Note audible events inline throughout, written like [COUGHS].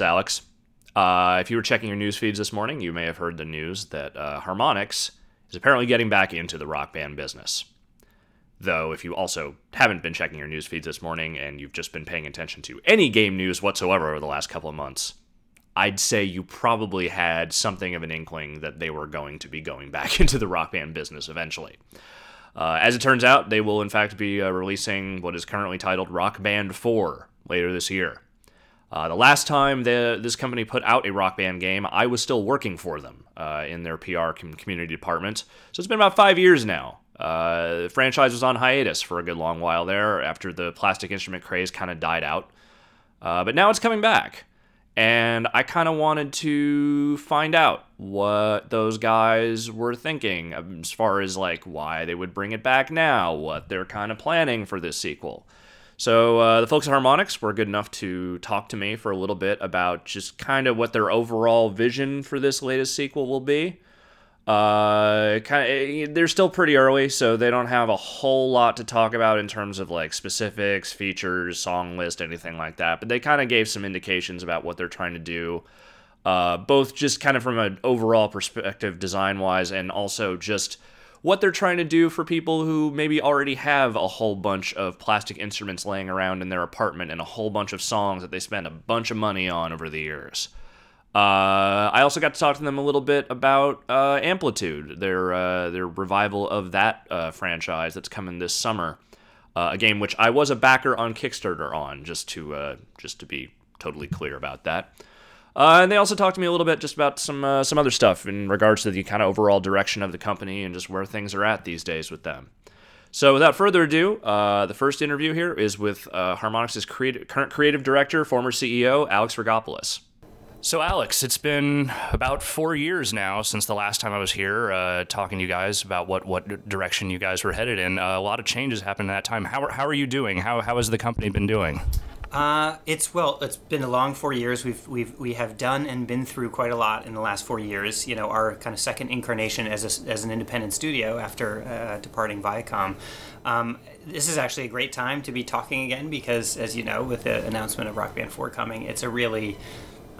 It's Alex. Uh, if you were checking your news feeds this morning, you may have heard the news that uh, Harmonix is apparently getting back into the rock band business. Though, if you also haven't been checking your news feeds this morning and you've just been paying attention to any game news whatsoever over the last couple of months, I'd say you probably had something of an inkling that they were going to be going back [LAUGHS] into the rock band business eventually. Uh, as it turns out, they will in fact be uh, releasing what is currently titled Rock Band 4 later this year. Uh, the last time the, this company put out a rock band game, I was still working for them uh, in their PR com- community department. So it's been about five years now. Uh, the franchise was on hiatus for a good long while there after the plastic instrument craze kind of died out. Uh, but now it's coming back. And I kind of wanted to find out what those guys were thinking as far as like why they would bring it back now, what they're kind of planning for this sequel. So uh, the folks at Harmonix were good enough to talk to me for a little bit about just kind of what their overall vision for this latest sequel will be. Uh, kind of, eh, they're still pretty early, so they don't have a whole lot to talk about in terms of like specifics, features, song list, anything like that. But they kind of gave some indications about what they're trying to do, uh, both just kind of from an overall perspective, design wise, and also just what they're trying to do for people who maybe already have a whole bunch of plastic instruments laying around in their apartment and a whole bunch of songs that they spend a bunch of money on over the years. Uh, I also got to talk to them a little bit about uh, Amplitude, their uh, their revival of that uh, franchise that's coming this summer. Uh, a game which I was a backer on Kickstarter on, just to uh, just to be totally clear about that. Uh, and they also talked to me a little bit just about some uh, some other stuff in regards to the kind of overall direction of the company and just where things are at these days with them. So without further ado, uh, the first interview here is with uh, Harmonix's current creative director, former CEO Alex Rigopulos. So Alex, it's been about four years now since the last time I was here uh, talking to you guys about what what direction you guys were headed in. Uh, a lot of changes happened in that time. How, how are you doing? How, how has the company been doing? Uh, it's well, it's been a long four years. We've we've we have done and been through quite a lot in the last four years. You know, our kind of second incarnation as a, as an independent studio after uh, departing Viacom. Um, this is actually a great time to be talking again because, as you know, with the announcement of Rock Band Four coming, it's a really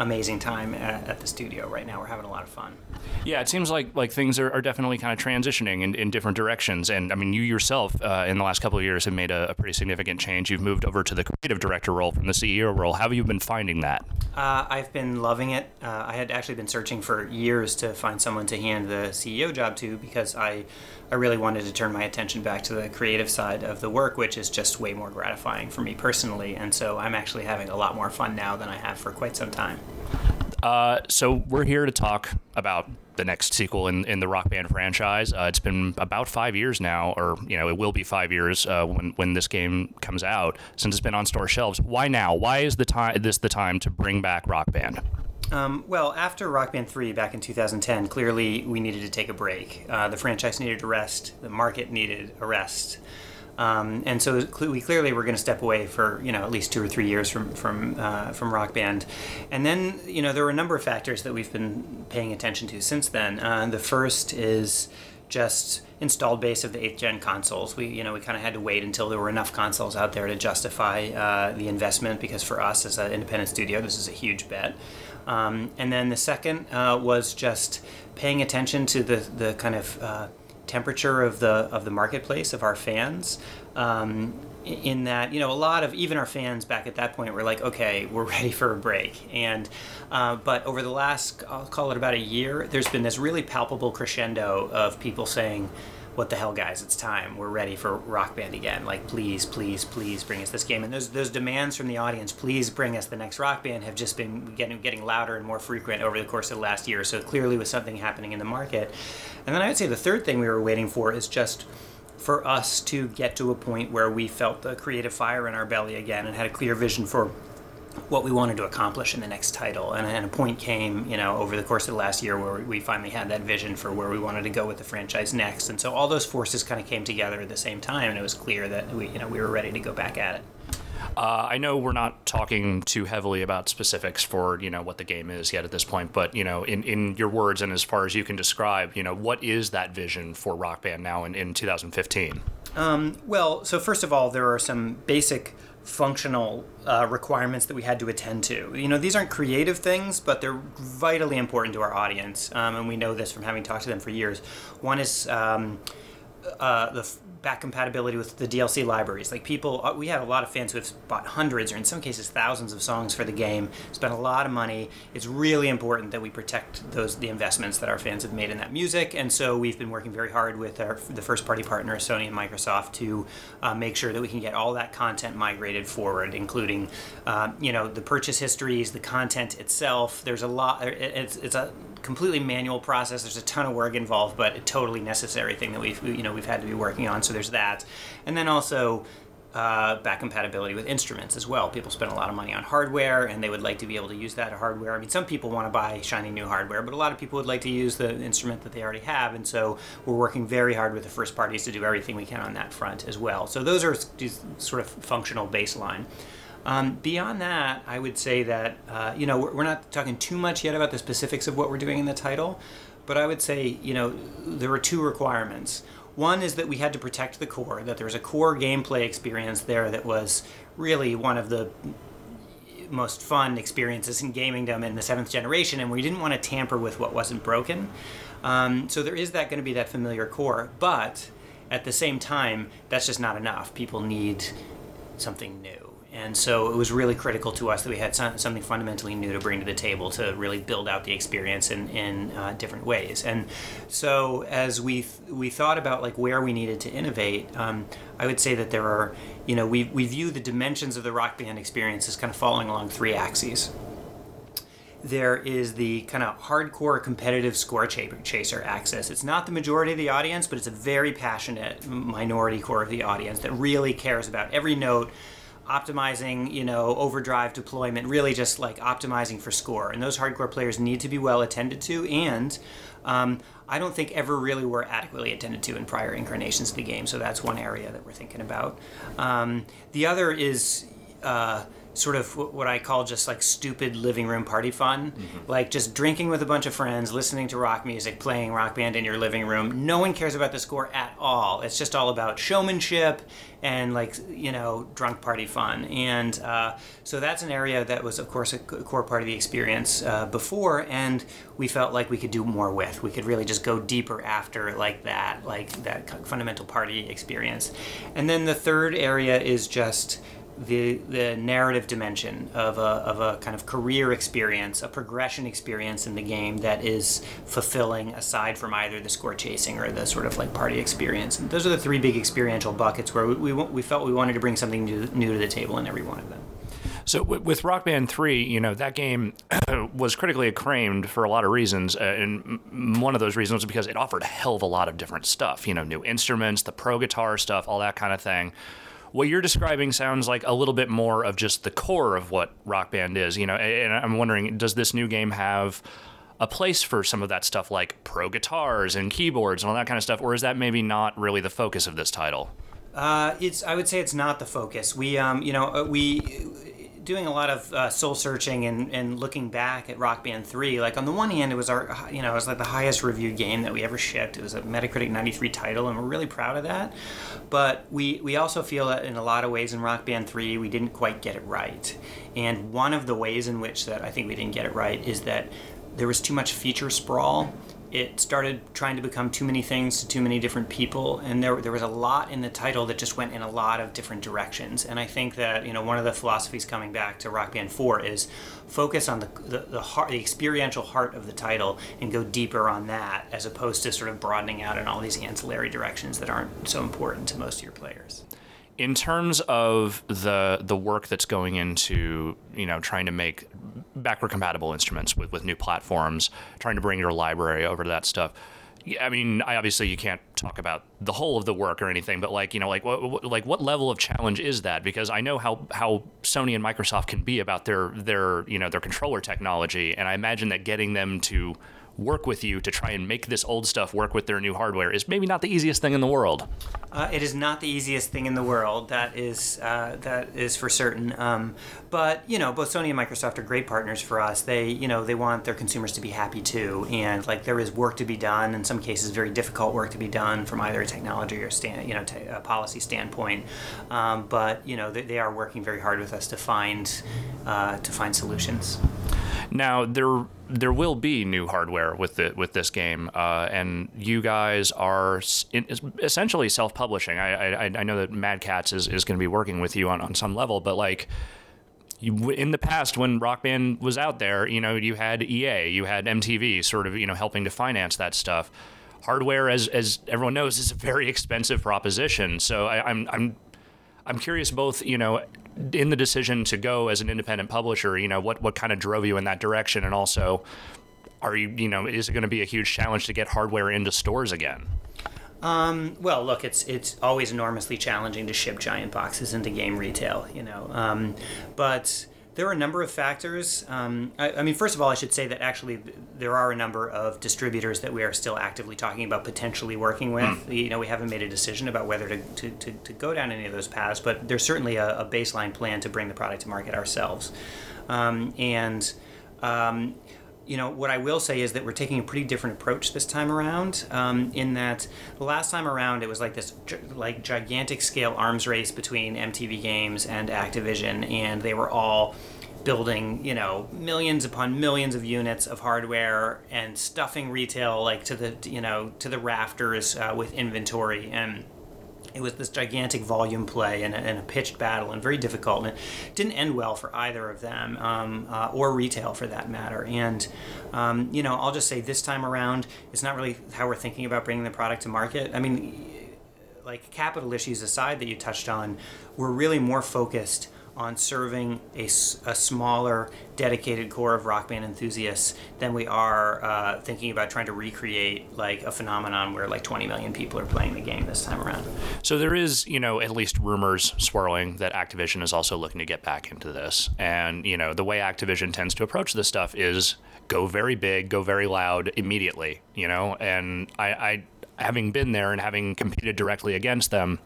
amazing time at, at, the studio right now. We're having a lot of fun. Yeah, it seems like like things are, are definitely kind of transitioning in, in different directions. And I mean, you yourself uh, in the last couple of years have made a, a, pretty significant change. You've moved over to the creative director role from the CEO role. How have you been finding that? Uh, I've been loving it. Uh, I had actually been searching for years to find someone to hand the CEO job to because I I really wanted to turn my attention back to the creative side of the work, which is just way more gratifying for me personally. And so I'm actually having a lot more fun now than I have for quite some time. Uh, so we're here to talk about the next sequel in, in the Rock Band franchise. Uh, it's been about five years now, or you know, it will be five years uh, when when this game comes out since it's been on store shelves. Why now? Why is the time this the time to bring back Rock Band? Um, well, after Rock Band 3 back in 2010, clearly we needed to take a break. Uh, the franchise needed a rest, the market needed a rest. Um, and so we clearly were going to step away for you know at least two or three years from from uh, from Rock Band, and then you know there were a number of factors that we've been paying attention to since then. Uh, the first is just installed base of the eighth gen consoles. We you know we kind of had to wait until there were enough consoles out there to justify uh, the investment because for us as an independent studio, this is a huge bet. Um, and then the second uh, was just paying attention to the, the kind of uh, temperature of the of the marketplace of our fans. Um, in that, you know, a lot of even our fans back at that point were like, okay, we're [LAUGHS] ready for a break. And uh, but over the last, I'll call it about a year, there's been this really palpable crescendo of people saying, what the hell, guys? It's time. We're ready for Rock Band again. Like, please, please, please bring us this game. And those those demands from the audience, please bring us the next Rock Band, have just been getting getting louder and more frequent over the course of the last year. So clearly, was something happening in the market. And then I would say the third thing we were waiting for is just for us to get to a point where we felt the creative fire in our belly again and had a clear vision for what we wanted to accomplish in the next title. And, and, a point came, you know, over the course of the last year where we finally had that vision for where we wanted to go with the franchise next. And so all those forces kind of came together at the same time, and it was clear that we, you know, we were ready to go back at it. Uh, I know we're not talking too heavily about specifics for you know what the game is yet at this point, but you know, in, in your words and as far as you can describe, you know, what is that vision for Rock Band now in, in 2015? Um, well, so first of all, there are some basic functional uh, requirements that we had to attend to. You know, these aren't creative things, but they're vitally important to our audience, um, and we know this from having talked to them for years. One is um, uh, the back compatibility with the DLC libraries. Like people, uh, we have a lot of fans who have bought hundreds or in some cases thousands of songs for the game, spent a lot of money. It's really important that we protect those the investments that our fans have made in that music, and so we've been working very hard with our, the first party partners, Sony and Microsoft, to uh, make sure that we can get all that content migrated forward, including uh, you know the purchase histories, the content itself. There's a lot. It's it's a completely manual process. There's a ton of work involved, but a totally necessary thing that we've you know we've had to be working on. So there's that, and then also uh, back compatibility with instruments as well. People spend a lot of money on hardware, and they would like to be able to use that hardware. I mean, some people want to buy shiny new hardware, but a lot of people would like to use the instrument that they already have, and so we're working very hard with the first parties to do everything we can on that front as well. So those are sort of functional baseline. Um, beyond that, I would say that uh, you know we're, we're, not talking too much yet about the specifics of what we're doing in the title, but I would say you know there were two requirements. One is that we had to protect the core, that there was a core gameplay experience there that was really one of the most fun experiences in gamingdom in the seventh generation, and we didn't want to tamper with what wasn't broken. Um, so there is that going to be that familiar core, but at the same time, that's just not enough. People need something new. And so it was really critical to us that we had something fundamentally new to bring to the table to really build out the experience in, in uh, different ways. And so as we th- we thought about like where we needed to innovate, um, I would say that there are, you know, we, we view the dimensions of the rock band experience as kind of falling along three axes there is the kind of hardcore competitive score chaser access. It's not the majority of the audience, but it's a very passionate minority core of the audience that really cares about every note, optimizing, you know, overdrive deployment, really just like optimizing for score. And those hardcore players need to be well attended to, and um, I don't think ever really were adequately attended to in prior incarnations of the game. So that's one area that we're thinking about. Um, the other is. Uh, sort of what I call just like stupid living room party fun. Mm-hmm. Like just drinking with a bunch of friends, listening to rock music, playing rock band in your living room. No one cares about the score at all. It's just all about showmanship and like, you know, drunk party fun. And uh, so that's an area that was, of course, a core part of the experience uh, before. And we felt like we could do more with. We could really just go deeper after like that, like that fundamental party experience. And then the third area is just the the narrative dimension of a, of a kind of career experience, a progression experience in the game that is fulfilling aside from either the score chasing or the sort of like party experience. And those are the three big experiential buckets where we, we, we felt we wanted to bring something new, new to the table in every one of them. So with Rock Band 3, you know, that game [COUGHS] was critically acclaimed for a lot of reasons. Uh, and one of those reasons was because it offered a hell of a lot of different stuff, you know, new instruments, the pro guitar stuff, all that kind of thing what you're describing sounds like a little bit more of just the core of what Rock Band is. You know, and I'm wondering, does this new game have a place for some of that stuff, like pro guitars and keyboards and all that kind of stuff, or is that maybe not really the focus of this title? Uh, it's. I would say it's not the focus. We, um, you know, uh, we doing a lot of uh, soul searching and, and looking back at Rock Band 3, like on the one hand, it was our, you know, it was like the highest reviewed game that we ever shipped. It was a Metacritic 93 title, and we're really proud of that. But we, we also feel that in a lot of ways in Rock Band 3, we didn't quite get it right. And one of the ways in which that I think we didn't get it right is that there was too much feature sprawl it started trying to become too many things to too many different people and there, there was a lot in the title that just went in a lot of different directions. And i think that you know one of the philosophies coming back to rock band 4 is focus on the, the, the, heart, the experiential heart of the title and go deeper on that as opposed to sort of broadening out in all these ancillary directions that aren't so important to most of your players in terms of the the work that's going into you know trying to make backward compatible instruments with, with new platforms, trying to bring your library over to that stuff. I mean, I obviously you can't talk about the whole of the work or anything, but like you know, like what like what level of challenge is that? Because I know how how Sony and Microsoft can be about their their you know their controller technology, and I imagine that getting them to work with you to try and make this old stuff work with their new hardware is maybe not the easiest thing in the world. Uh, it is not the easiest thing in the world. That is uh, that is for certain. Um, but you know, both Sony and Microsoft are great partners for us. They you know they want their consumers to be happy too, and like there is work to be done. In some cases, very difficult work to be done from either a technology or stand you know t- a policy standpoint. Um, but you know they, they, are working very hard with us to find uh, to find solutions. Now there there will be new hardware with the with this game, uh, and you guys are essentially self publishing. I, I, I know that Mad Catz is, is going to be working with you on, on some level, but like. You, in the past, when Rock Band was out there, you know, you had EA, you had MTV, sort of, you know, helping to finance that stuff. Hardware, as as everyone knows, is a very [LAUGHS] expensive proposition. So I, I'm I'm I'm curious both, you know, in the decision to go as an independent publisher, you know, what what kind of drove you in that direction, and also, are you you know, is it going to be a huge challenge to get hardware into stores again? Um, well, look, it's it's always enormously challenging to ship giant boxes into game retail, you know, um, but there are a number of factors. Um, I, I, mean, first of all, I should say that actually there are a number of distributors that we are still actively talking about potentially working with. Mm. You know, we haven't made a decision about whether to, to, to, to go down any of those paths, but there's certainly a, a, baseline plan to bring the product to market ourselves. Um, and um, you know, what I will say is that we're taking a pretty different approach this time around. Um, in that the last time around, it was like this like gigantic scale arms race between MTV Games and Activision, and they were all building you know millions upon millions of units of hardware and stuffing retail like to the you know to the rafters uh, with inventory and it was this gigantic volume play and a, and a, pitched battle and very difficult and it didn't end well for either of them um, uh, or retail for that matter. And um, you know i'll just say this time around it's not really how we're thinking about bringing the product to market. I mean like capital issues aside that you touched on we're really more focused on serving a, a smaller, dedicated core of rock band enthusiasts than we are uh, thinking about trying to recreate like a phenomenon where like 20 million people are playing the game this time around. So there is, you know, at least rumors swirling that Activision is also looking to get back into this. And, you know, the way Activision tends to approach this stuff is go very big, go very loud immediately, you know? And I, I having been there and having competed directly against them,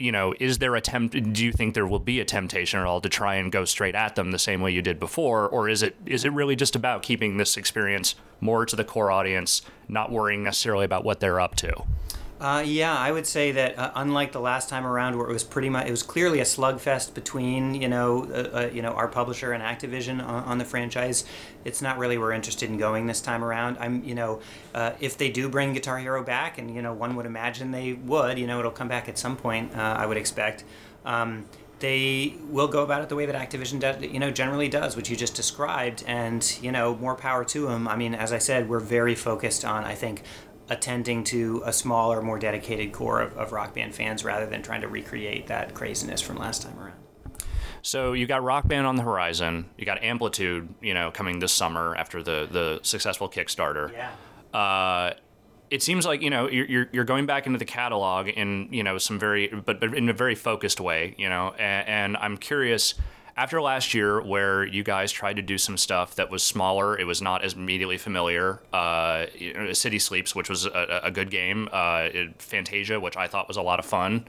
you know, is there a tempt? Do you think there will be a temptation at all to try and go straight at them the same way you did before, or is it is it really just about keeping this experience more to the core audience, not worrying necessarily about what they're up to? Uh, yeah, I would say that uh, unlike the last time around, where it was pretty much, it was clearly a slugfest between you know, uh, uh you know, our publisher and Activision on, on, the franchise. It's not really where we're interested in going this time around. I'm, you know, uh, if they do bring Guitar Hero back, and you know, one would imagine they would. You know, it'll come back at some point. Uh, I would expect. Um, they will go about it the way that Activision does, you know, generally does, which you just described, and you know, more power to them. I mean, as I said, we're very focused on, I think, attending to a smaller, more dedicated core of, of rock band fans rather than trying to recreate that craziness from last time around. So you got Rock Band on the horizon. You got Amplitude, you know, coming this summer after the the successful Kickstarter. Yeah. Uh, it seems like you know you're you're going back into the catalog in you know some very but, but in a very focused way, you know, and, and I'm curious after last year where you guys tried to do some stuff that was smaller it was not as immediately familiar uh, city sleeps which was a, a good game uh, fantasia which i thought was a lot of fun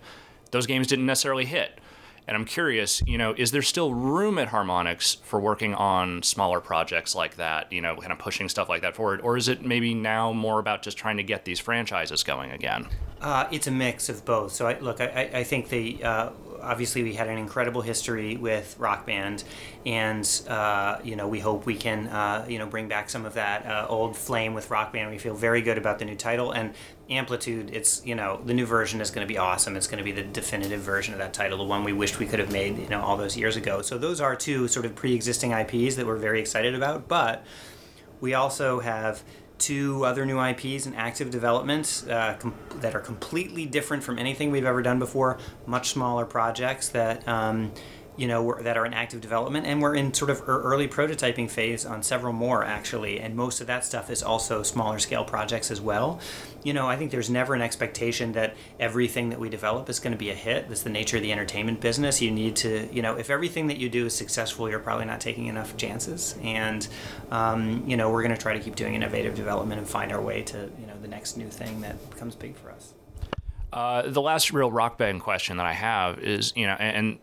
those games didn't necessarily hit. And i'm curious you know is there still room at harmonix for working on smaller projects like that you know kind of pushing stuff like that forward? Or is it maybe now more about just trying to get these franchises going again? Uh, it's a mix of both. So I, look I, I think the uh, obviously we had an incredible history with Rock Band, and uh, you know we hope we can uh, you know bring back some of that uh, old flame with Rock Band. We feel very good about the new title and Amplitude. It's you know the new version is going to be awesome. It's going to be the definitive version of that title, the one we wished we could have made you know all those years ago. So those are two sort of pre-existing IPs that we're very excited about, but we also have two other new IPs in active development uh, com- that are completely different from anything we've ever done before. Much smaller projects that. Um, you know, that are in active development, and we're in sort of early prototyping phase on several more actually, and most of that stuff is also smaller scale projects as well. You know, I think there's never an expectation that everything that we develop is going to be a hit. That's the nature of the entertainment business. You need to, you know, if everything that you do is successful, you're probably not taking enough chances, and um, you know, we're going to try to keep doing innovative development and find our way to, you know, the next new thing that becomes big for us. Uh, the last real rock band question that I have is, you know, and, and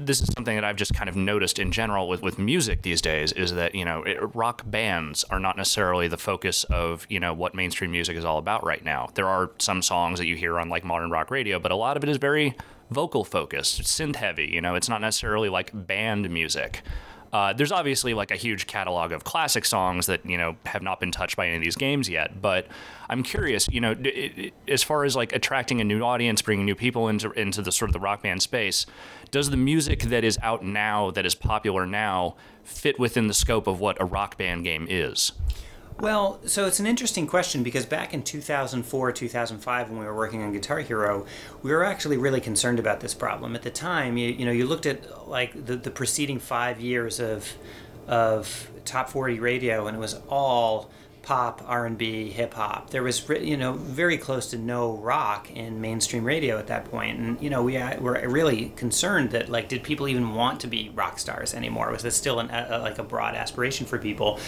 this is something that I've just kind of noticed in general with, with music these days is that, you know, it, rock bands are not necessarily the focus of, you know, what mainstream music is all about right now. There are some songs that you hear on like modern rock radio, but a lot of it is very vocal focused, synth heavy, you know, it's not necessarily like band music. Uh, there's obviously like a huge catalog of classic songs that you know have not been touched by any of these games yet. But I'm curious, you know, it, it, as far as like attracting a new audience, bringing new people into into the sort of the rock band space, does the music that is out now, that is popular now, fit within the scope of what a rock band game is? Well, so it's an interesting question because back in 2004, 2005, when we were working on Guitar Hero, we were actually really concerned about this problem. At the time, you, you know, you looked at like the, the preceding five years of of top 40 radio, and it was all pop, R&B, hip hop. There was you know very close to no rock in mainstream radio at that point, and you know we uh, were really concerned that like did people even want to be rock stars anymore? Was this still an, a, like a broad aspiration for people?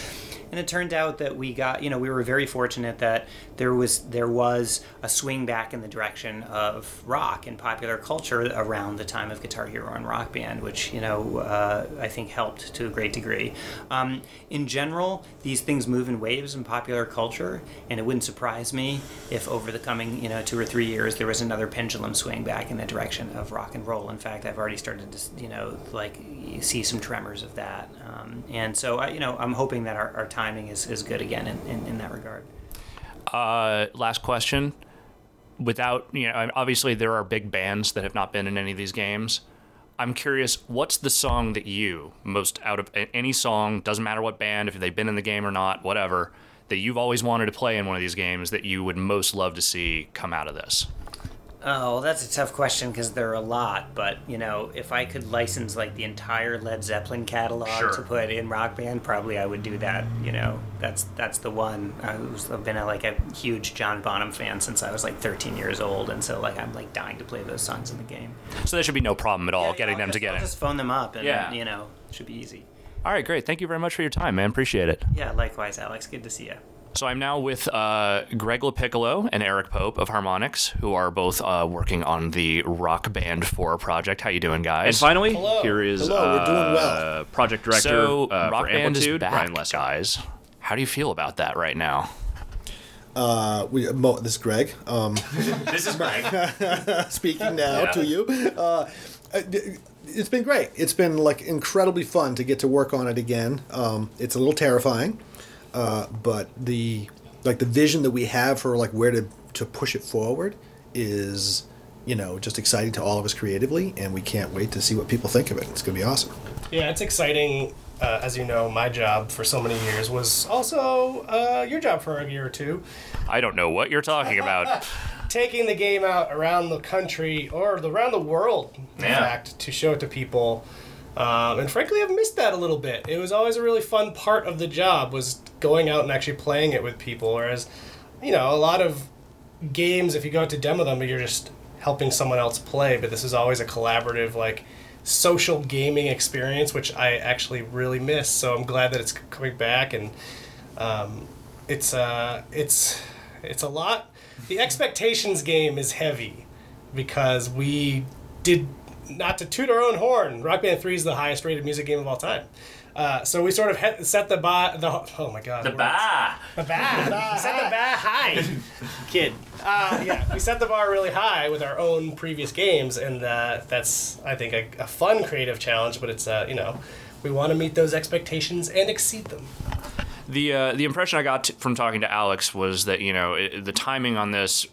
And it turned out that we got you know we were very fortunate that there was there was a swing back in the direction of rock and popular culture around the time of Guitar Hero and Rock Band, which you know uh, I think helped to a great degree. Um, in general, these things move in waves in popular culture, and it wouldn't surprise me if over the coming you know two or three years there was another pendulum swing back in the direction of rock and roll. In fact, I've already started to you know like see some tremors of that, um, and so I, you know I'm hoping that our, our time timing is, is good again in, in, in that regard. Uh, last question. Without, you know, obviously there are big bands that have not been in any of these games. I'm curious, what's the song that you most out of any song, doesn't matter what band, if they've been in the game or not, whatever, that you've always wanted to play in one of these games that you would most love to see come out of this? Oh, well, that's a tough question because there are a lot. But you know, if I could license like the entire Led Zeppelin catalog sure. to put in Rock Band, probably I would do that. You know, that's that's the one. I have been a, like a huge John Bonham fan since I was like 13 years old, and so like I'm like dying to play those songs in the game. So there should be no problem at all yeah, getting them just, together. Just phone them up, and yeah. you know, it should be easy. All right, great. Thank you very much for your time, man. Appreciate it. Yeah, likewise, Alex. Good to see you. So I'm now with uh, Greg LoPiccolo and Eric Pope of Harmonix, who are both uh, working on the Rock Band 4 project. How you doing, guys? And finally, Hello. here is Hello, we're doing well. Uh, project director so, uh, Rock for Band Amplitude, is back, Brian Lesser. guys. How do you feel about that right now? Uh, we, Mo, this is Greg. Um, [LAUGHS] this is Greg. [LAUGHS] speaking now yeah. to you. Uh, it's been great. It's been like incredibly fun to get to work on it again. Um, it's a little terrifying, uh, but the like the vision that we have for like where to to push it forward is you know just exciting to all of us creatively, and we can't wait to see what people think of it. It's gonna be awesome. Yeah, it's exciting. Uh, as you know, my job for so many years was also uh, your job for a year or two. I don't know what you're talking about. [LAUGHS] Taking the game out around the country or around the world, in yeah. fact, to show it to people. Um, and frankly, I've missed that a little bit. It was always a really fun part of the job was going out and actually playing it with people. Whereas, you know, a lot of games, if you go out to demo them, you're just helping someone else play. But this is always a collaborative, like social gaming experience, which I actually really miss. So I'm glad that it's coming back, and um, it's uh, it's it's a lot. The expectations game is heavy because we did not to toot our own horn, Rock Band 3 is the highest rated music game of all time. Uh, so we sort of he- set the bar. The oh my god, the bar, the bar, [LAUGHS] set the bar high, [LAUGHS] kid. Uh, yeah, we set the bar really high with our own previous games, and uh, that's I think a, a, fun creative challenge. But it's uh, you know, we want to meet those expectations and exceed them. The uh, the impression I got t- from talking to Alex was that you know it, the timing on this,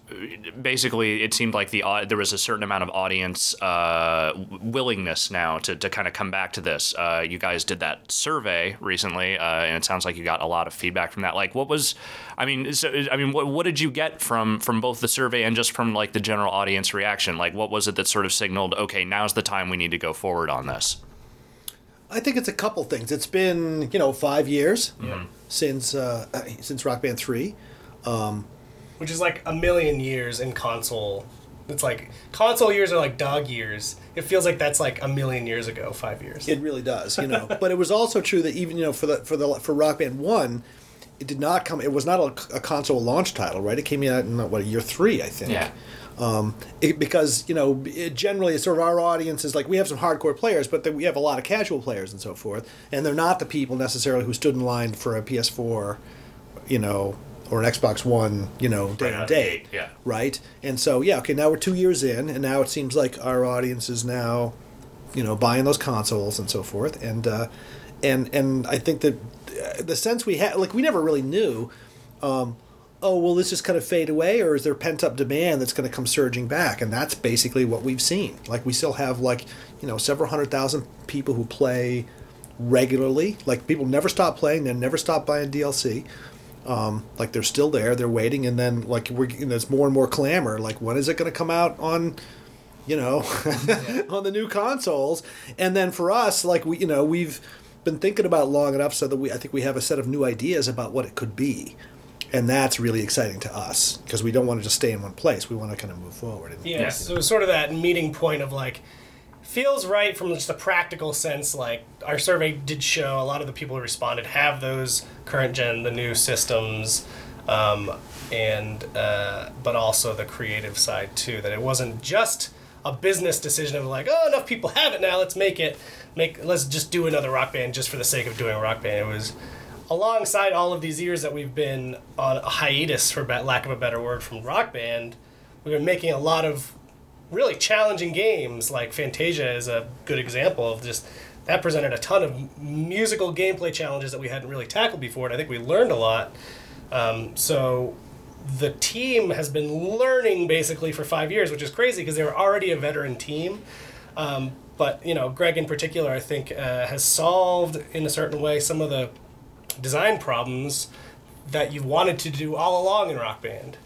basically, it seemed like the uh, there was a certain amount of audience uh, willingness now to, to kind of come back to this. Uh, you guys did that survey recently, uh, and it sounds like you got a lot of feedback from that. Like, what was, I mean, so, I mean, what, what did you get from from both the survey and just from like the general audience reaction? Like, what was it that sort of signaled, okay, now's the time we need to go forward on this? I think it's a couple things. It's been you know five years since uh, since Rock Band three. um, which is like a million years in console. It's like console years are like dog years. It feels like that's like a million years ago, five years. It really does, you know. [LAUGHS] but it was also true that even you know for the for the for Rock Band one, it did not come. It was not a, a console launch title, right? It came out in what year three, I think. Yeah. Um, it, because you know, it generally, sort of our audience is like we have some hardcore players, but then we have a lot of casual players and so forth, and they're not the people necessarily who stood in line for a PS4, you know, or an Xbox One, you know, day Right and out the date, gate, yeah. right? And so, yeah, okay, now we're two years in, and now it seems like our audience is now, you know, buying those consoles and so forth, and uh, and and I think that uh, the sense we had, like, we never really knew. Um, oh, will this just kind of fade away, or is there pent up demand that's going to come surging back? And that's basically what we've seen. Like, we still have like, you know, several hundred thousand people who play regularly. Like, people never stop playing; they never stop buying DLC. Um, like they're still there, they're waiting, and then like we're you know, there's more and more clamor. Like when is it going to come out on, you know, [LAUGHS] on the new consoles? And then for us, like we you know we've been thinking about long enough so that we I think we have a set of new ideas about what it could be, and that's really exciting to us because we don't want to just stay in one place. We want to kind of move forward. And, Yeah, so it was sort of that meeting point of like, feels right from just a practical sense. Like our survey did show a lot of the people who responded have those current gen, the new systems, um, and uh, but also the creative side too. That it wasn't just a business decision of like, oh, enough people have it now, let's make it, make let's just do another rock band just for the sake of doing a rock band. It was alongside all of these years that we've been on a hiatus, for lack of a better word, from rock band. We've been making a lot of really challenging games like Fantasia is a good example of just that presented a ton of musical gameplay challenges that we hadn't really tackled before, and I think we learned a lot. Um, so the team has been learning basically for five years, which is crazy because they were already a veteran team. Um, but you know, Greg in particular, I think, uh, has solved in a certain way some of the design problems that you wanted to do all along in Rock Band.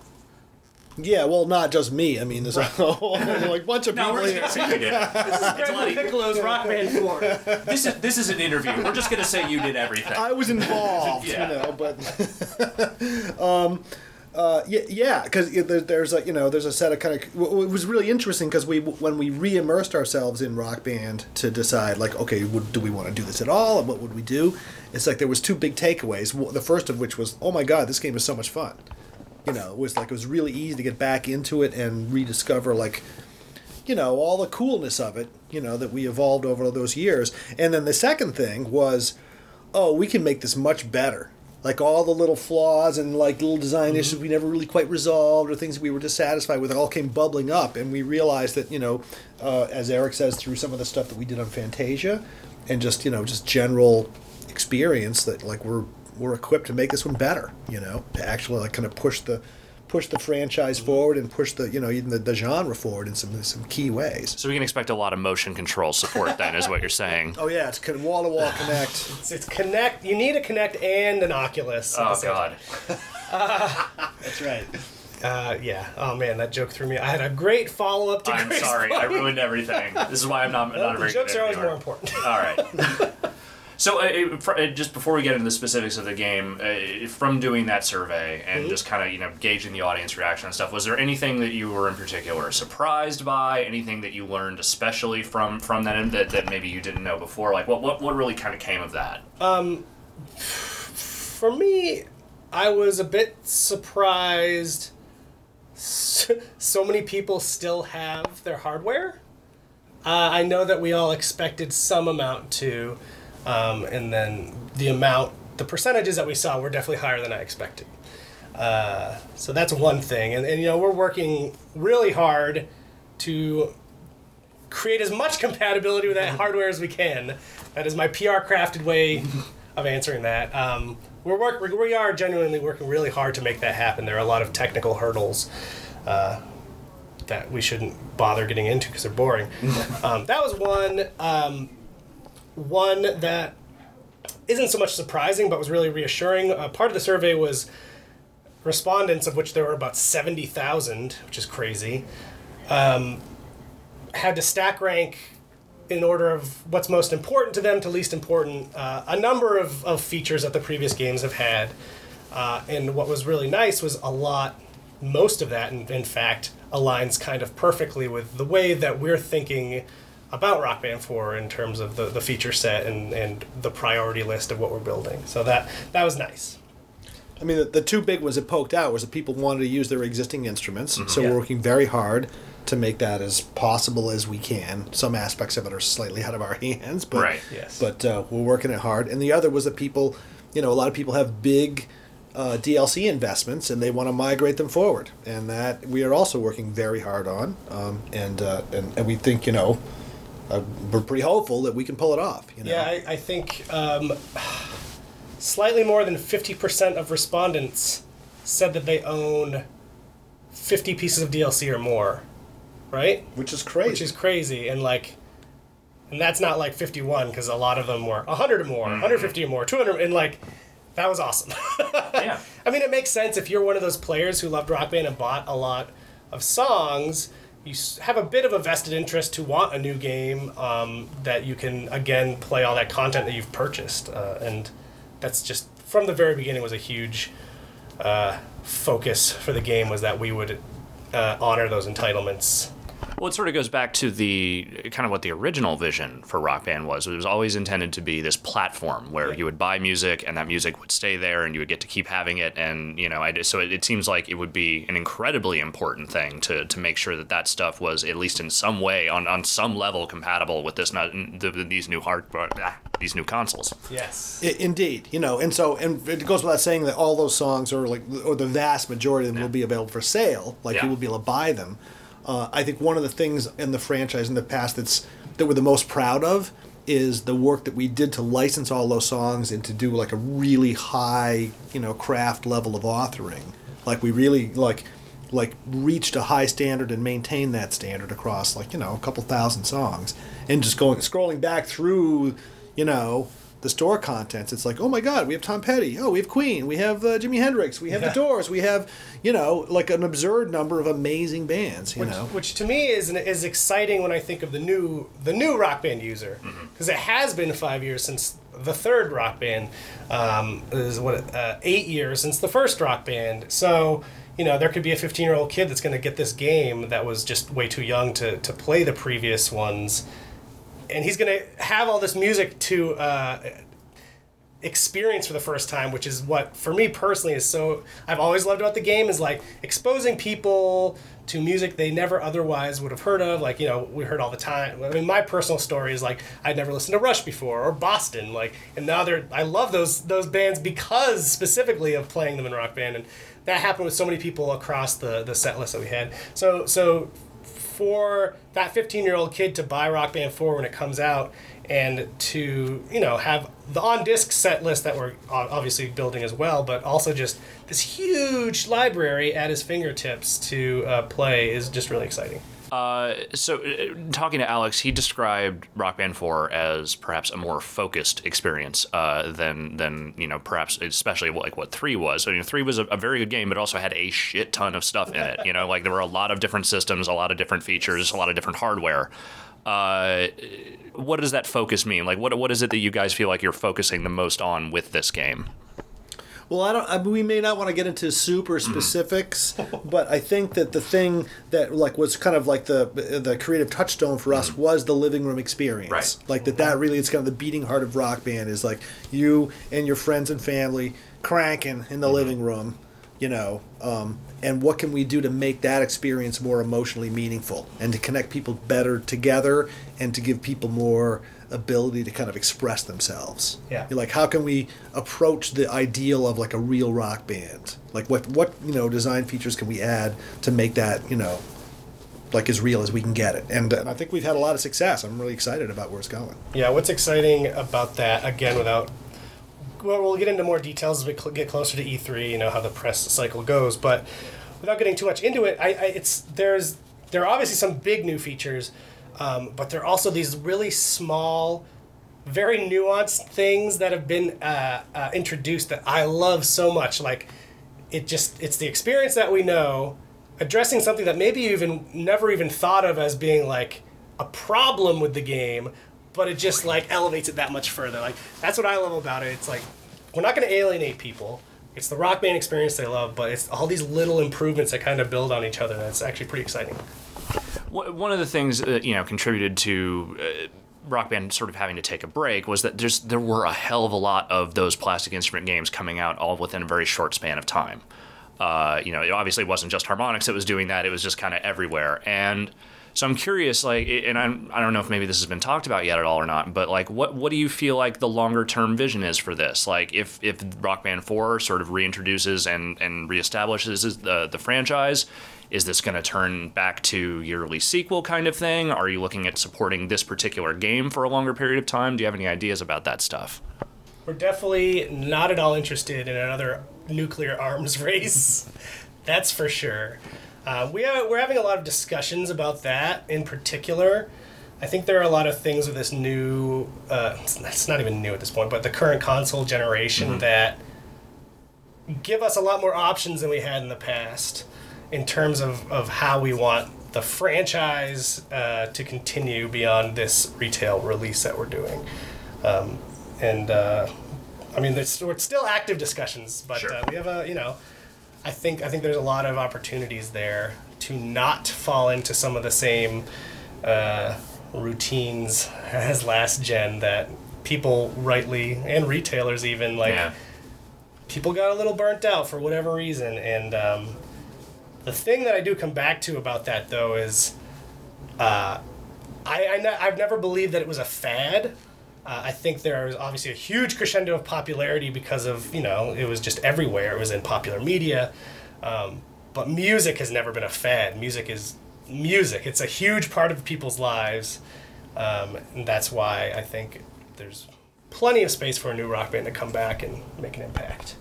yeah, well, not just me. I mean, there's a [LAUGHS] whole like bunch of No, people we're just gonna say you did. It's Lenny. Piccolo's Rock Band 4. This is this is an interview. We're just gonna say you did everything. I was involved, Yeah. you know, but [LAUGHS] um, uh, yeah, yeah, because there, there's a you know there's a set of kind of it was really interesting because we when we re-immersed ourselves in Rock Band to decide like okay would, do we want to do this at all and what would we do? It's like there was two big takeaways. The first of which was oh my god this game is so much fun. You know, it was like it was really easy to get back into it and rediscover like you know all the coolness of it you know that we evolved over those years and then the second thing was oh we can make this much better like all the little flaws and like little design issues we never really quite resolved or things we were dissatisfied with all came bubbling up and we realized that you know uh, as eric says through some of the stuff that we did on fantasia and just you know just general experience that like we're we're equipped to make this one better you know to actually like kind of push the push the franchise forward and push the you know even the, the genre forward in some some key ways So we can expect a lot of motion control support then, is what you're saying. [LAUGHS] oh yeah it's kind wall to wall [LAUGHS] Kinect It's, it's Kinect. You need a Kinect and an Oculus. Oh same time. God. [LAUGHS] that's right Uh, yeah. Oh man, that joke threw me. I had a great follow up to. I'm Greg's sorry. I ruined everything. This is why I'm not, not a Well, very the jokes good are always interviewer. more important. All right. So, uh, fr- uh, just before we get into the specifics of the game, uh, from doing that survey and Mm-hmm. just kind of you know gauging the audience reaction and stuff, was there anything that you were in particular surprised by? Anything that you learned especially from from that that, that maybe you didn't know before? Like, what what, what really kind of came of that? For me, I was a bit surprised. So, so many people still have their hardware. Uh, I know that we all expected some amount to, um, and then the amount, the percentages that we saw were definitely higher than I expected. Uh, so that's one thing, and, and you know we're working really hard to create as much [LAUGHS] compatibility with that hardware as we can. That is my PR crafted way of answering that. Um, we're work, we are genuinely working really hard to make that happen. There are a lot of technical hurdles uh, that we shouldn't bother getting into because they're boring. [LAUGHS] um, that was one. Um, one that isn't so much surprising, but was really reassuring. Uh, part of the survey was respondents, of which there were about seventy thousand, which is crazy. Um, had to stack rank in order of what's most important to them to least important, uh, a number of, of features that the previous games have had. Uh, and what was really nice was a lot, most of that, in, in fact, aligns kind of perfectly with the way that we're thinking about Rock Band 4 in terms of the, the feature set and, and the priority list of what we're building. So that that was nice. I mean, the, the two big ones that poked out was that people wanted to use their existing instruments, so Yeah. we're working very hard to make that as possible as we can. Some aspects of it are slightly out of our [LAUGHS] hands, but Right. Yes. but uh, we're working it hard. And the other was that people, you know, a lot of people have big uh, DLC investments and they want to migrate them forward, and that we are also working very hard on. Um, and, uh, and and we think, you know, uh, we're pretty hopeful that we can pull it off. You know? Yeah, I, I think um, slightly more than 50% of respondents said that they own 50 pieces of DLC or more, right? which is crazy. Which is crazy. And like, and that's not like 51 because a lot of them were 100 or more, 150 or more, 200, and like, that was awesome. [LAUGHS] Yeah. I mean, it makes sense if you're one of those players who loved Rock Band and bought a lot of songs. You have a bit of a vested interest to want a new game um, that you can again play all that content that you've purchased, uh, and that's just from the very beginning was a huge uh, focus for the game was that we would uh, honor those entitlements. Well, it sort of goes back to the kind of what the original vision for Rock Band was. It was always intended to be this platform where you would buy music and that music would stay there and you would get to keep having it. And, you know, I, so it, it seems like it would be an incredibly important thing to, to make sure that that stuff was at least in some way, on, on some level, compatible with this not, the, these new hard, ah, these new consoles. Yes. I- indeed, you know, and so and it goes without saying that all those songs are like, or the vast majority of them will be available for sale. Like Yeah. you will be able to buy them. Uh, I think one of the things in the franchise in the past that's that we're the most proud of is the work that we did to license all those songs and to do like a really high, you know, craft level of authoring. Like we really like like reached a high standard and maintained that standard across like you know a couple thousand songs and just going scrolling back through you know the store contents it's like oh my god we have tom petty. Oh we have queen. We have uh, jimi hendrix. We have Yeah. the doors. We have you know like an absurd number of amazing bands you which, know? which to me is is exciting when I think of the new the new Rock Band user. Because it has been five years since the third Rock Band um, is what uh, eight years since the first Rock Band. So you know there could be a 15 year old kid that's going to get this game that was just way too young to, to play the previous ones and he's going to have all this music to uh, experience for the first time, which is what for me personally is so I've always loved about the game is like exposing people to music they never otherwise would have heard of. Like you know we heard all the time. I mean my personal story is like I'd never listened to Rush before or Boston. Like and now they're I love those those bands because specifically of playing them in Rock Band and that happened with so many people across the the set list that we had. So so for that 15 year old kid to buy Rock Band 4 when it comes out and to, you know, have the on disc set list that we're obviously building as well, but also just this huge library at his fingertips to uh, play is just really exciting. Uh, so, uh, talking to Alex, he described Rock Band 4 as perhaps a more focused experience uh, than than you know perhaps especially like what three was. So, you know, three was a, a very good game, but also had a shit ton of stuff in it. You know, like there were a lot of different systems, a lot of different features, a lot of different hardware. Uh, what does that focus mean? Like, what what is it that you guys feel like you're focusing the most on with this game? Well, I don't. I mean, we may not want to get into super Mm-hmm. specifics, [LAUGHS] but I think that the thing that like was kind of like the the creative touchstone for us was the living room experience. Right. Like that. That really is kind of the beating heart of Rock Band. Is like you and your friends and family cranking in the Mm-hmm. living room. You know, um, and what can we do to make that experience more emotionally meaningful and to connect people better together and to give people more ability to kind of express themselves. Yeah. You're like how can we approach the ideal of like a real rock band? Like what what you know design features can we add to make that you know like as real as we can get it? And, uh, I think we've had a lot of success. I'm really excited about where it's going. Yeah, what's exciting about that, again, without. Well, we'll get into more details as we cl- get closer to E3, you know, how the press cycle goes, but without getting too much into it, I, I it's there's there are obviously some big new features, um, but there are also these really small, very nuanced things that have been uh, uh, introduced that I love so much. Like, it just it's the experience that we know, addressing something that maybe you even never even thought of as being like a problem with the game, but it just like elevates it that much further. Like that's what I love about it. It's like we're not going to alienate people. It's the rock band experience they love, but it's all these little improvements that kind of build on each other. That's actually pretty exciting. One of the things that you know contributed to uh, Rock Band sort of having to take a break was that there's there were a hell of a lot of those plastic instrument games coming out all within a very short span of time. Uh, you know, it obviously wasn't just Harmonix that was doing that; it was just kind of everywhere. And so I'm curious, like, and I'm, I don't know if maybe this has been talked about yet at all or not, but like, what what do you feel like the longer term vision is for this? Like, if if Rock Band Four sort of reintroduces and and reestablishes the the franchise, is this going to turn back to yearly sequel kind of thing? Are you looking at supporting this particular game for a longer period of time? Do you have any ideas about that stuff? We're definitely not at all interested in another nuclear arms [LAUGHS] race. That's for sure. Uh, we are, we're having a lot of discussions about that in particular. I think there are a lot of things with this new, uh, it's not even new at this point, but the current console generation mm-hmm. that give us a lot more options than we had in the past in terms of, of how we want the franchise uh, to continue beyond this retail release that we're doing. Um, and uh, I mean, it's, it's still active discussions, but sure. Uh, we have a, you know, I think I think there's a lot of opportunities there to not fall into some of the same uh, routines [LAUGHS] as last gen that people rightly and retailers even like yeah. people got a little burnt out for whatever reason and um, the thing that I do come back to about that though is uh, I, I ne- I've never believed that it was a fad uh, I think there was obviously a huge crescendo of popularity because of, you know, it was just everywhere. It was in popular media. Um, but music has never been a fad. Music is music, it's a huge part of people's lives. Um, and that's why I think there's plenty of space for a new rock band to come back and make an impact.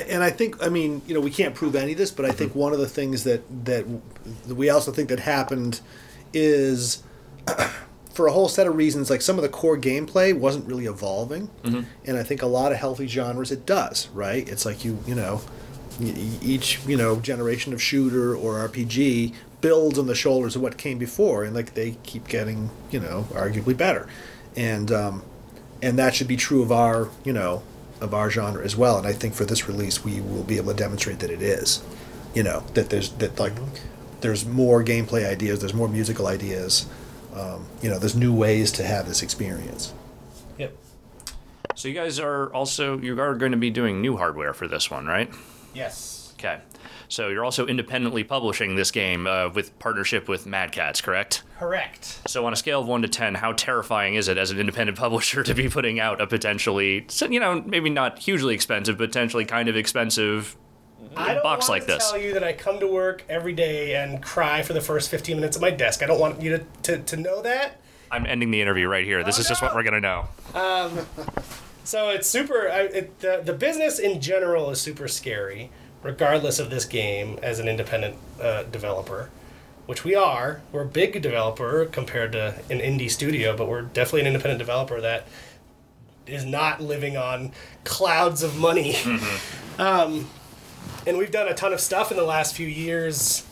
And I think, I mean, you know, we can't prove any of this, but I think one of the things that that we also think that happened is [CLEARS THROAT] for a whole set of reasons, like some of the core gameplay wasn't really evolving, mm-hmm. and I think a lot of healthy genres it does. Right? It's like you you know, each you know generation of shooter or RPG builds on the shoulders of what came before, and like they keep getting you know arguably better, and um, and that should be true of our you know of our genre as well. And I think for this release, we will be able to demonstrate that it is, you know, that there's that like there's more gameplay ideas, there's more musical ideas um, you know, there's new ways to have this experience. Yep. So you guys are also you are going to be doing new hardware for this one, right? Yes. Okay. So you're also independently publishing this game uh, with partnership with Mad Catz, correct? Correct. So on a scale of one to ten, how terrifying is it as an independent [LAUGHS] publisher to be putting out a potentially, you know, maybe not hugely expensive, potentially kind of expensive I don't box want like to this. tell you that I come to work every day and cry for the first 15 minutes at my desk. I don't want you to, to, to know that. I'm ending the interview right here. This Oh, is just no. what we're gonna know. Um, so it's super. I, it, the the business in general is super scary, regardless of this game as an independent uh, developer, which we are. We're a big developer compared to an indie studio, but we're definitely an independent developer that is not living on clouds of money. [LAUGHS] Um, and we've done a ton of stuff in the last few years,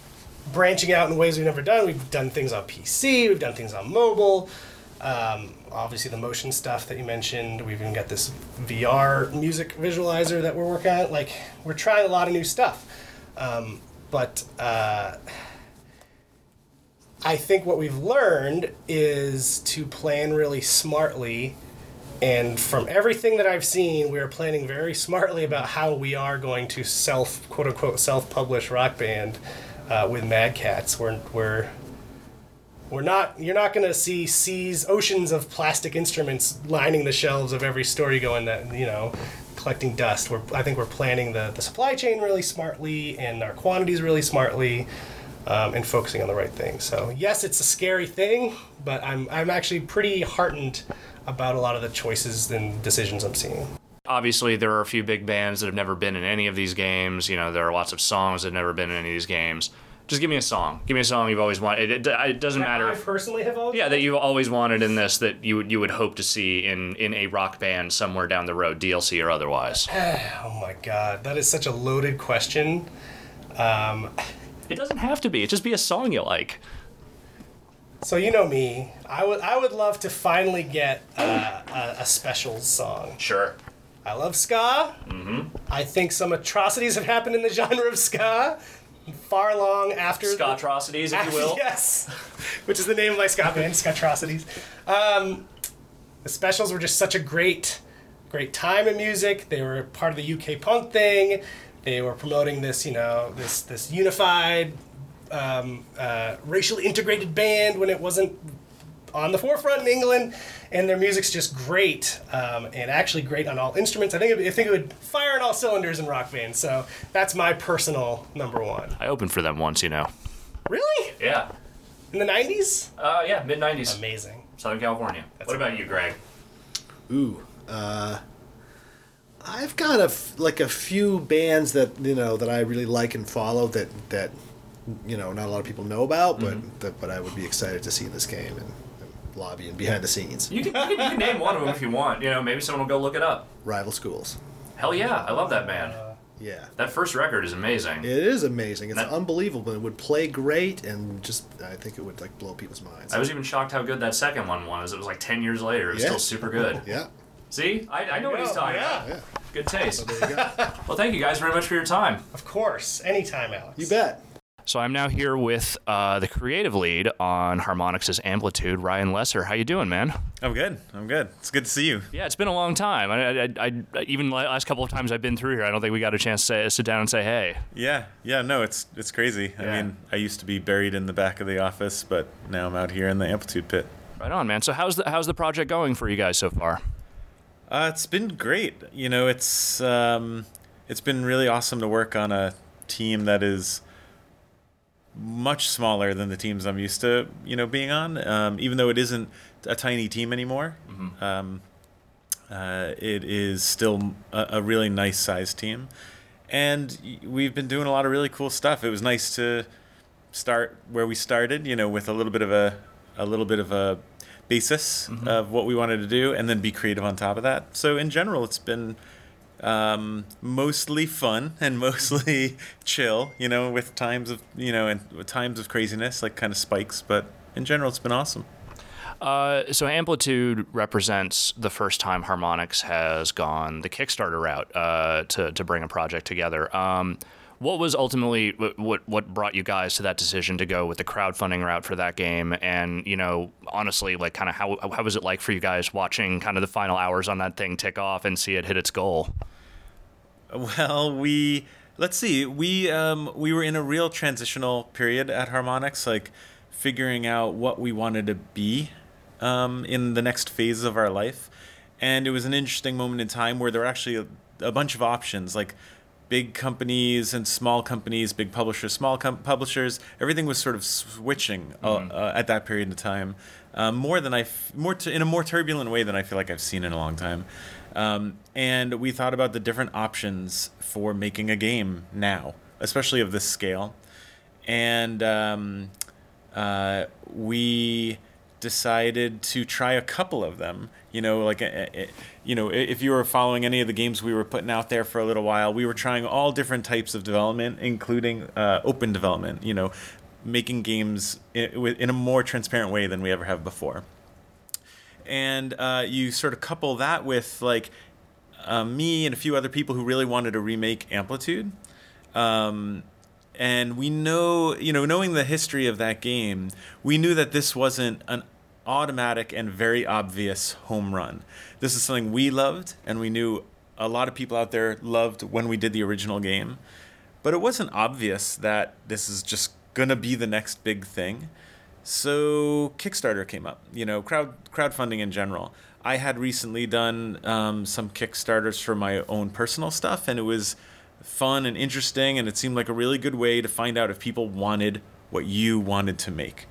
branching out in ways we've never done. We've done things on PC, we've done things on mobile. Um, obviously, the motion stuff that you mentioned. We've even got this VR music visualizer that we're working on. Like, we're trying a lot of new stuff. Um, but uh, I think what we've learned is to plan really smartly. And from everything that I've seen, we are planning very smartly about how we are going to self, quote unquote, self publish Rock Band uh, with Mad Catz. We're, we're we're not. You're not going to see seas, oceans of plastic instruments lining the shelves of every store you go in. That you know, collecting dust. We're. I think we're planning the the supply chain really smartly and our quantities really smartly, um, and focusing on the right things. So yes, it's a scary thing, but I'm I'm actually pretty heartened about a lot of the choices and decisions I'm seeing. Obviously, there are a few big bands that have never been in any of these games. You know, there are lots of songs that have never been in any of these games. Just give me a song. Give me a song you've always wanted. It, it, it doesn't matter. I if- personally have always. yeah, that you've always wanted in this that you would you would hope to see in in a rock band somewhere down the road, DLC or otherwise. [SIGHS] Oh my god, that is such a loaded question. Um, It doesn't have to be. It just be a song you like. So you know me. I would I would love to finally get uh, a, a specials song. Sure. I love ska. Mm-hmm. I think some atrocities have happened in the genre of ska, far long after. Scotrocities, if you will. yes, [LAUGHS] which is the name of my ska band, Skatrocities. Um, the specials were just such a great, great time in music. They were part of the UK punk thing. They were promoting this, you know, this this unified, um, uh, racially integrated band when it wasn't on the forefront in England, and their music's just great, um, and actually great on all instruments. I think it, I think it would fire on all cylinders in rock band. So that's my personal number one. I opened for them once, you know. Really? Yeah. In the '90s? Uh, yeah, mid 90s. Amazing. Southern California. what about you, Greg? Ooh, uh, I've got a f- like a few bands that you know that I really like and follow that that you know not a lot of people know about, but that, but I would be excited to see in this game and, and lobby and behind the scenes. You can, you, can, you can name one of them if you want. You know, maybe someone will go look it up. Rival schools. Hell yeah, I love that band. Uh, yeah. That first record is amazing. It is amazing. It's That- unbelievable. It would play great, and just I think it would like blow people's minds. I was even shocked how good that second one was. It was like 10 years later. It was Yeah. still super good. [LAUGHS] Yeah. See? I, I know what he's talking Yeah. about. Yeah. Good taste. There you go. [LAUGHS] Well, thank you guys very much for your time. Of course. Anytime, Alex. you bet. So I'm now here with uh, the creative lead on Harmonix's Amplitude, Ryan Lesser. How you doing, man? I'm good. I'm good. It's good to see you. Yeah, it's been a long time. I, I, I, even the last couple of times I've been through here, I don't think we got a chance to say, sit down and say hey. Yeah, yeah. No, it's it's crazy. Yeah. I mean, I used to be buried in the back of the office, but now I'm out here in the amplitude pit. Right on, man. So how's the how's the project going for you guys so far? Uh, it's been great. You know, it's um, it's been really awesome to work on a team that is much smaller than the teams I'm used to, you know, being on. Um, even though it isn't a tiny team anymore, um, uh, it is still a, a really nice sized team, and we've been doing a lot of really cool stuff. It was nice to start where we started, you know, with a little bit of a a little bit of a basis of what we wanted to do, and then be creative on top of that. So in general, it's been um, mostly fun [LAUGHS] and mostly chill, you know, with times of you know and times of craziness, like kind of spikes. But in general, it's been awesome. Uh, so Amplitude represents the first time Harmonix has gone the Kickstarter route uh, to to bring a project together. Um, what was ultimately what- what brought you guys to that decision to go with the crowdfunding route for that game? And you know, honestly, like kind of how how was it like for you guys watching kind of the final hours on that thing tick off and see it hit its goal? Well, we let's see. We um, we were in a real transitional period at Harmonix, like figuring out what we wanted to be um, in the next phase of our life, and it was an interesting moment in time where there were actually a, a bunch of options, like big companies and small companies, big publishers, small com- publishers. Everything was sort of switching uh, uh, at that period of time, um, more than I f- more t- in a more turbulent way than I feel like I've seen in a long time. Um, and we thought about the different options for making a game now, especially of this scale. And um, uh, we decided to try a couple of them. You know, like, uh, uh, you know, if you were following any of the games we were putting out there for a little while, we were trying all different types of development, including uh, open development. You know, making games in, in a more transparent way than we ever have before and uh, you sort of couple that with like uh, me and a few other people who really wanted to remake Amplitude. Um, and we know, you know, knowing the history of that game, we knew that this wasn't an automatic and very obvious home run. This is something we loved, and we knew a lot of people out there loved when we did the original game. But it wasn't obvious that this is just gonna be the next big thing. So Kickstarter came up, you know, crowd crowdfunding in general. I had recently done um, some Kickstarters for my own personal stuff, and it was fun and interesting, and it seemed like a really good way to find out if people wanted what you wanted to make.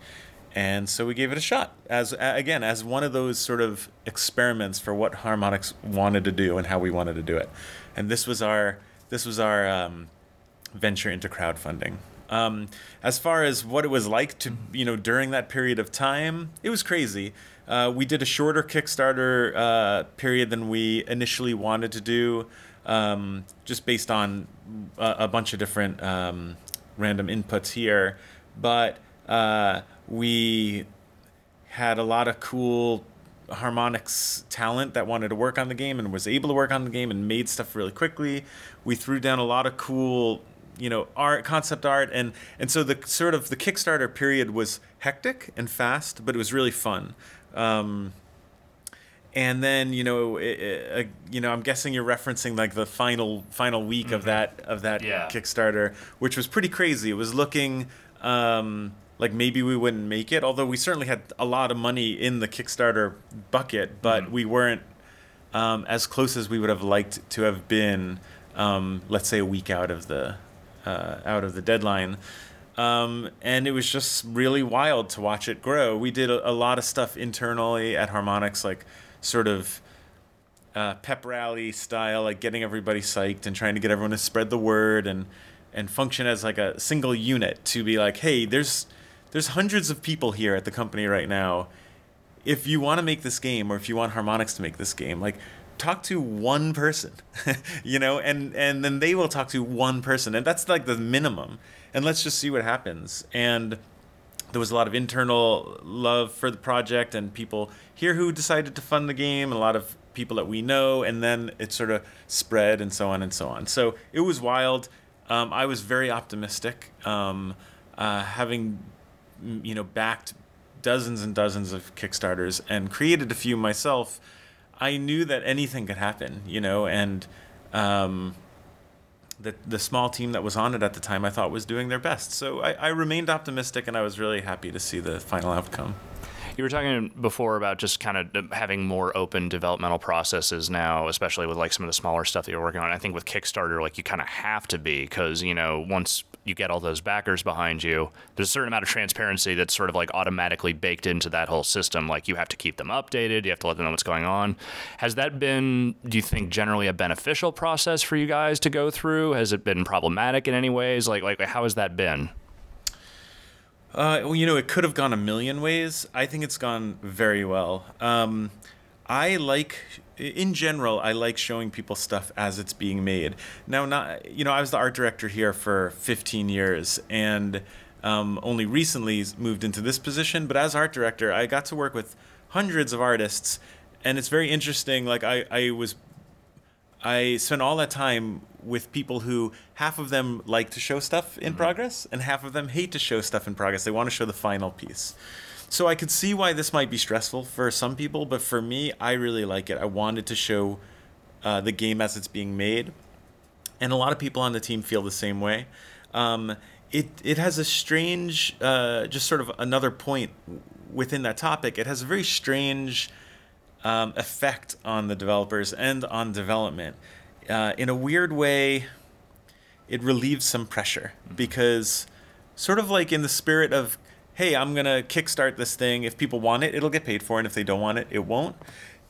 And so we gave it a shot as again as one of those sort of experiments for what Harmonix wanted to do and how we wanted to do it. And this was our this was our um, venture into crowdfunding. Um, as far as what it was like to, you know, during that period of time, it was crazy. Uh, we did a shorter Kickstarter uh, period than we initially wanted to do, um, just based on a, a bunch of different um, random inputs here. But uh, we had a lot of cool Harmonix talent that wanted to work on the game and was able to work on the game and made stuff really quickly. We threw down a lot of cool, you know, art, concept art, and and so the sort of the Kickstarter period was hectic and fast, but it was really fun. Um, and then you know, it, it, uh, you know, I'm guessing you're referencing like the final final week mm-hmm. of that of that yeah. Kickstarter, which was pretty crazy. It was looking. Um, like maybe we wouldn't make it. Although we certainly had a lot of money in the Kickstarter bucket, but mm-hmm. we weren't um, as close as we would have liked to have been. Um, let's say a week out of the uh, out of the deadline. Um, and it was just really wild to watch it grow. We did a, a lot of stuff internally at Harmonix, like sort of uh, pep rally style, like getting everybody psyched and trying to get everyone to spread the word and and function as like a single unit to be like, hey, there's there's hundreds of people here at the company right now. If you want to make this game, or if you want Harmonix to make this game, like talk to one person, [LAUGHS] you know, and and then they will talk to one person, and that's like the minimum. And let's just see what happens. And there was a lot of internal love for the project, and people here who decided to fund the game, and a lot of people that we know, and then it sort of spread, and so on and so on. So it was wild. Um, I was very optimistic, um, uh, having you know, backed dozens and dozens of Kickstarters and created a few myself, I knew that anything could happen, you know, and um, the the small team that was on it at the time I thought was doing their best. So I, I remained optimistic, and I was really happy to see the final outcome. You were talking before about just kind of having more open developmental processes now, especially with like some of the smaller stuff that you're working on. I think with Kickstarter, like you kind of have to be because you know once you get all those backers behind you, there's a certain amount of transparency that's sort of like automatically baked into that whole system. Like you have to keep them updated, you have to let them know what's going on. Has that been, do you think, generally a beneficial process for you guys to go through? Has it been problematic in any ways? Like, like how has that been? Uh, well, you know, it could have gone a million ways. I think it's gone very well. Um, I like in general, I like showing people stuff as it's being made. Now, not you know, I was the art director here for 15 years, and um, only recently moved into this position. But as art director, I got to work with hundreds of artists, and it's very interesting. Like I, I was, I spent all that time with people who half of them like to show stuff in mm-hmm. progress, and half of them hate to show stuff in progress. They want to show the final piece. So I could see why this might be stressful for some people, but for me, I really like it. I wanted to show uh, the game as it's being made, and a lot of people on the team feel the same way. Um, it it has a strange, uh, just sort of another point within that topic. It has a very strange um, effect on the developers and on development. Uh, in a weird way, it relieves some pressure because, sort of like in the spirit of hey, I'm gonna kickstart this thing. If people want it, it'll get paid for, and if they don't want it, it won't.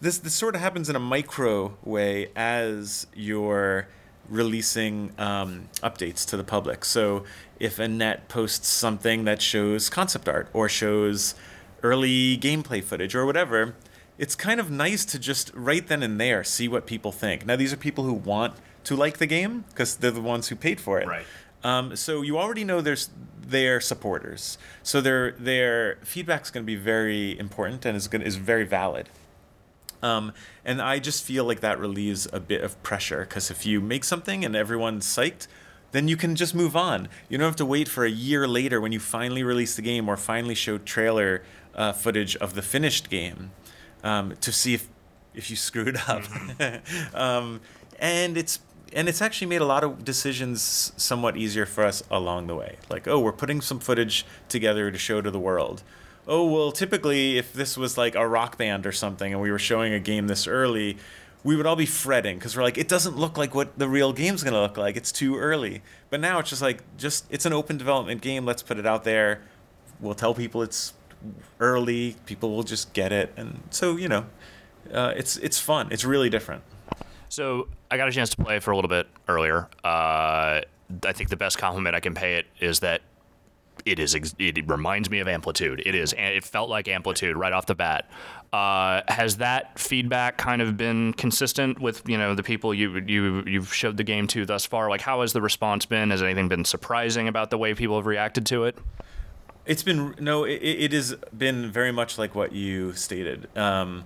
This this sort of happens in a micro way as you're releasing um, updates to the public. So if a net posts something that shows concept art or shows early gameplay footage or whatever, it's kind of nice to just right then and there see what people think. Now these are people who want to like the game because they're the ones who paid for it. Right. Um, so you already know there's their supporters. So their their feedback is going to be very important and is going is very valid. Um, and I just feel like that relieves a bit of pressure because if you make something and everyone's psyched, then you can just move on. You don't have to wait for a year later when you finally release the game or finally show trailer uh, footage of the finished game um, to see if if you screwed up. Mm-hmm. [LAUGHS] um, and it's and it's actually made a lot of decisions somewhat easier for us along the way. Like, oh, we're putting some footage together to show to the world. Oh, well, typically, if this was like a rock band or something and we were showing a game this early, we would all be fretting because we're like, it doesn't look like what the real game's going to look like. It's too early. But now it's just like, just it's an open development game. Let's put it out there. We'll tell people it's early. People will just get it. And so, you know, uh, it's it's fun. It's really different. So I got a chance to play for a little bit earlier. Uh, I think the best compliment I can pay it is that it is. It reminds me of Amplitude. It is. It felt like Amplitude right off the bat. Uh, has that feedback kind of been consistent with you know the people you you you've showed the game to thus far? Like, how has the response been? Has anything been surprising about the way people have reacted to it? It's been no, it, it has been very much like what you stated. Um,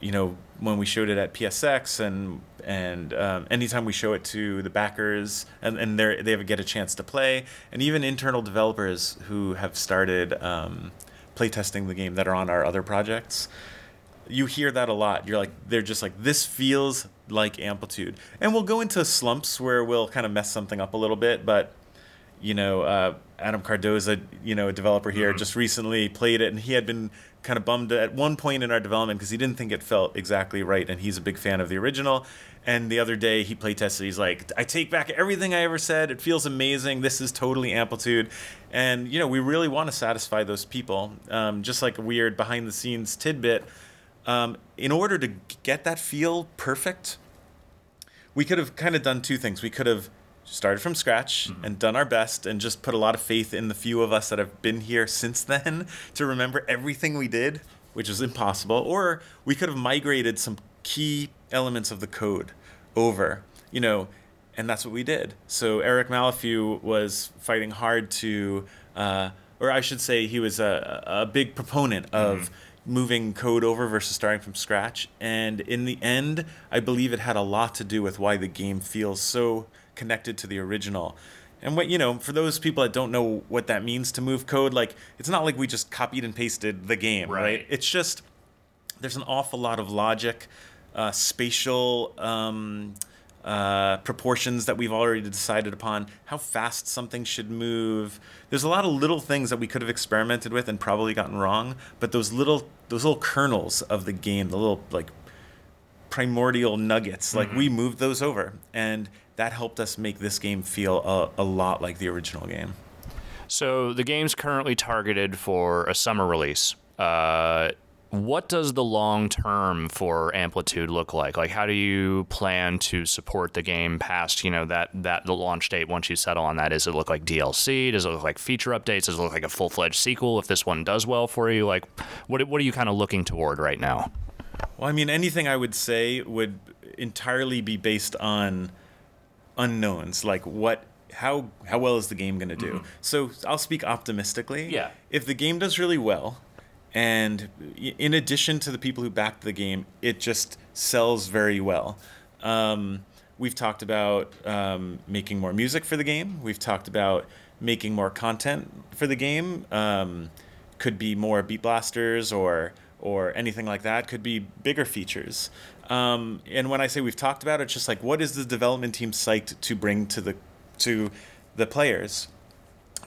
you know, when we showed it at PSX and and um, anytime we show it to the backers and, and they they get a chance to play, and even internal developers who have started um, playtesting the game that are on our other projects, you hear that a lot. You're like, they're just like, this feels like Amplitude, and we'll go into slumps where we'll kind of mess something up a little bit, but you know, uh, Adam Cardoza, you know, a developer here, mm-hmm. just recently played it, and he had been kind of bummed at one point in our development because he didn't think it felt exactly right, and he's a big fan of the original. And the other day he play tested, he's like, I take back everything I ever said. It feels amazing. This is totally amplitude. And, you know, we really want to satisfy those people. Um, just like a weird behind the scenes tidbit. Um, in order to get that feel perfect, we could have kind of done two things. We could have started from scratch mm-hmm. and done our best and just put a lot of faith in the few of us that have been here since then [LAUGHS] to remember everything we did, which is impossible. Or we could have migrated some key elements of the code over, you know, and that's what we did. So Eric Malafeew was fighting hard to, uh, or I should say, he was a, a big proponent of. Mm-hmm moving code over versus starting from scratch. And in the end, I believe it had a lot to do with why the game feels so connected to the original. And what you know, for those people that don't know what that means to move code, like it's not like we just copied and pasted the game, right? right? It's just there's an awful lot of logic, uh, spatial um, uh, proportions that we've already decided upon, how fast something should move. There's a lot of little things that we could have experimented with and probably gotten wrong, but those little those little kernels of the game, the little like primordial nuggets, like mm-hmm. we moved those over and that helped us make this game feel a, a lot like the original game. So the game's currently targeted for a summer release. Uh, what does the long term for Amplitude look like? Like, how do you plan to support the game past you know that that the launch date? Once you settle on that, does it look like DLC? Does it look like feature updates? Does it look like a full fledged sequel if this one does well for you? Like, what what are you kind of looking toward right now? Well, I mean, anything I would say would entirely be based on unknowns like what how how well is the game going to do? Mm-hmm. so i'll speak optimistically. Yeah. If the game does really well and in addition to the people who backed the game it just sells very well. Um, we've talked about um, making more music for the game. We've talked about making more content for the game. Um, could be more beat blasters or or anything like that could be bigger features um, and when I say we've talked about it, it's just like what is the development team psyched to bring to the to the players.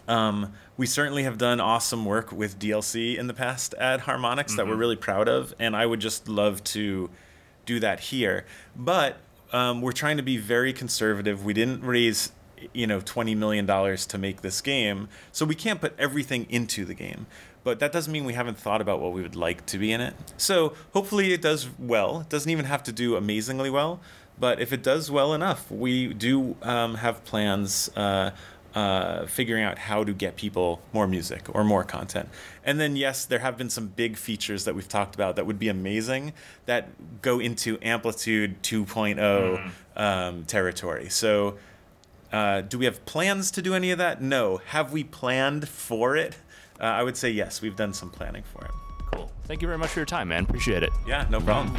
Um, we certainly have done awesome work with DLC in the past at Harmonix mm-hmm. that we're mm-hmm. really proud of, and I would just love to do that here. But um, we're trying to be very conservative. We didn't raise you know 20 million dollars to make this game so we can't put everything into the game but that doesn't mean we haven't thought about what we would like to be in it. So hopefully it does well. It doesn't even have to do amazingly well, but if it does well enough, we do um, have plans. Uh, uh, figuring out how to get people more music or more content. And then, yes, there have been some big features that we've talked about that would be amazing that go into Amplitude 2.0 mm. um, territory. So, uh, do we have plans to do any of that? No. Have we planned for it? Uh, I would say yes, we've done some planning for it. Cool. Thank you very much for your time, man. Appreciate it. Yeah, no problem.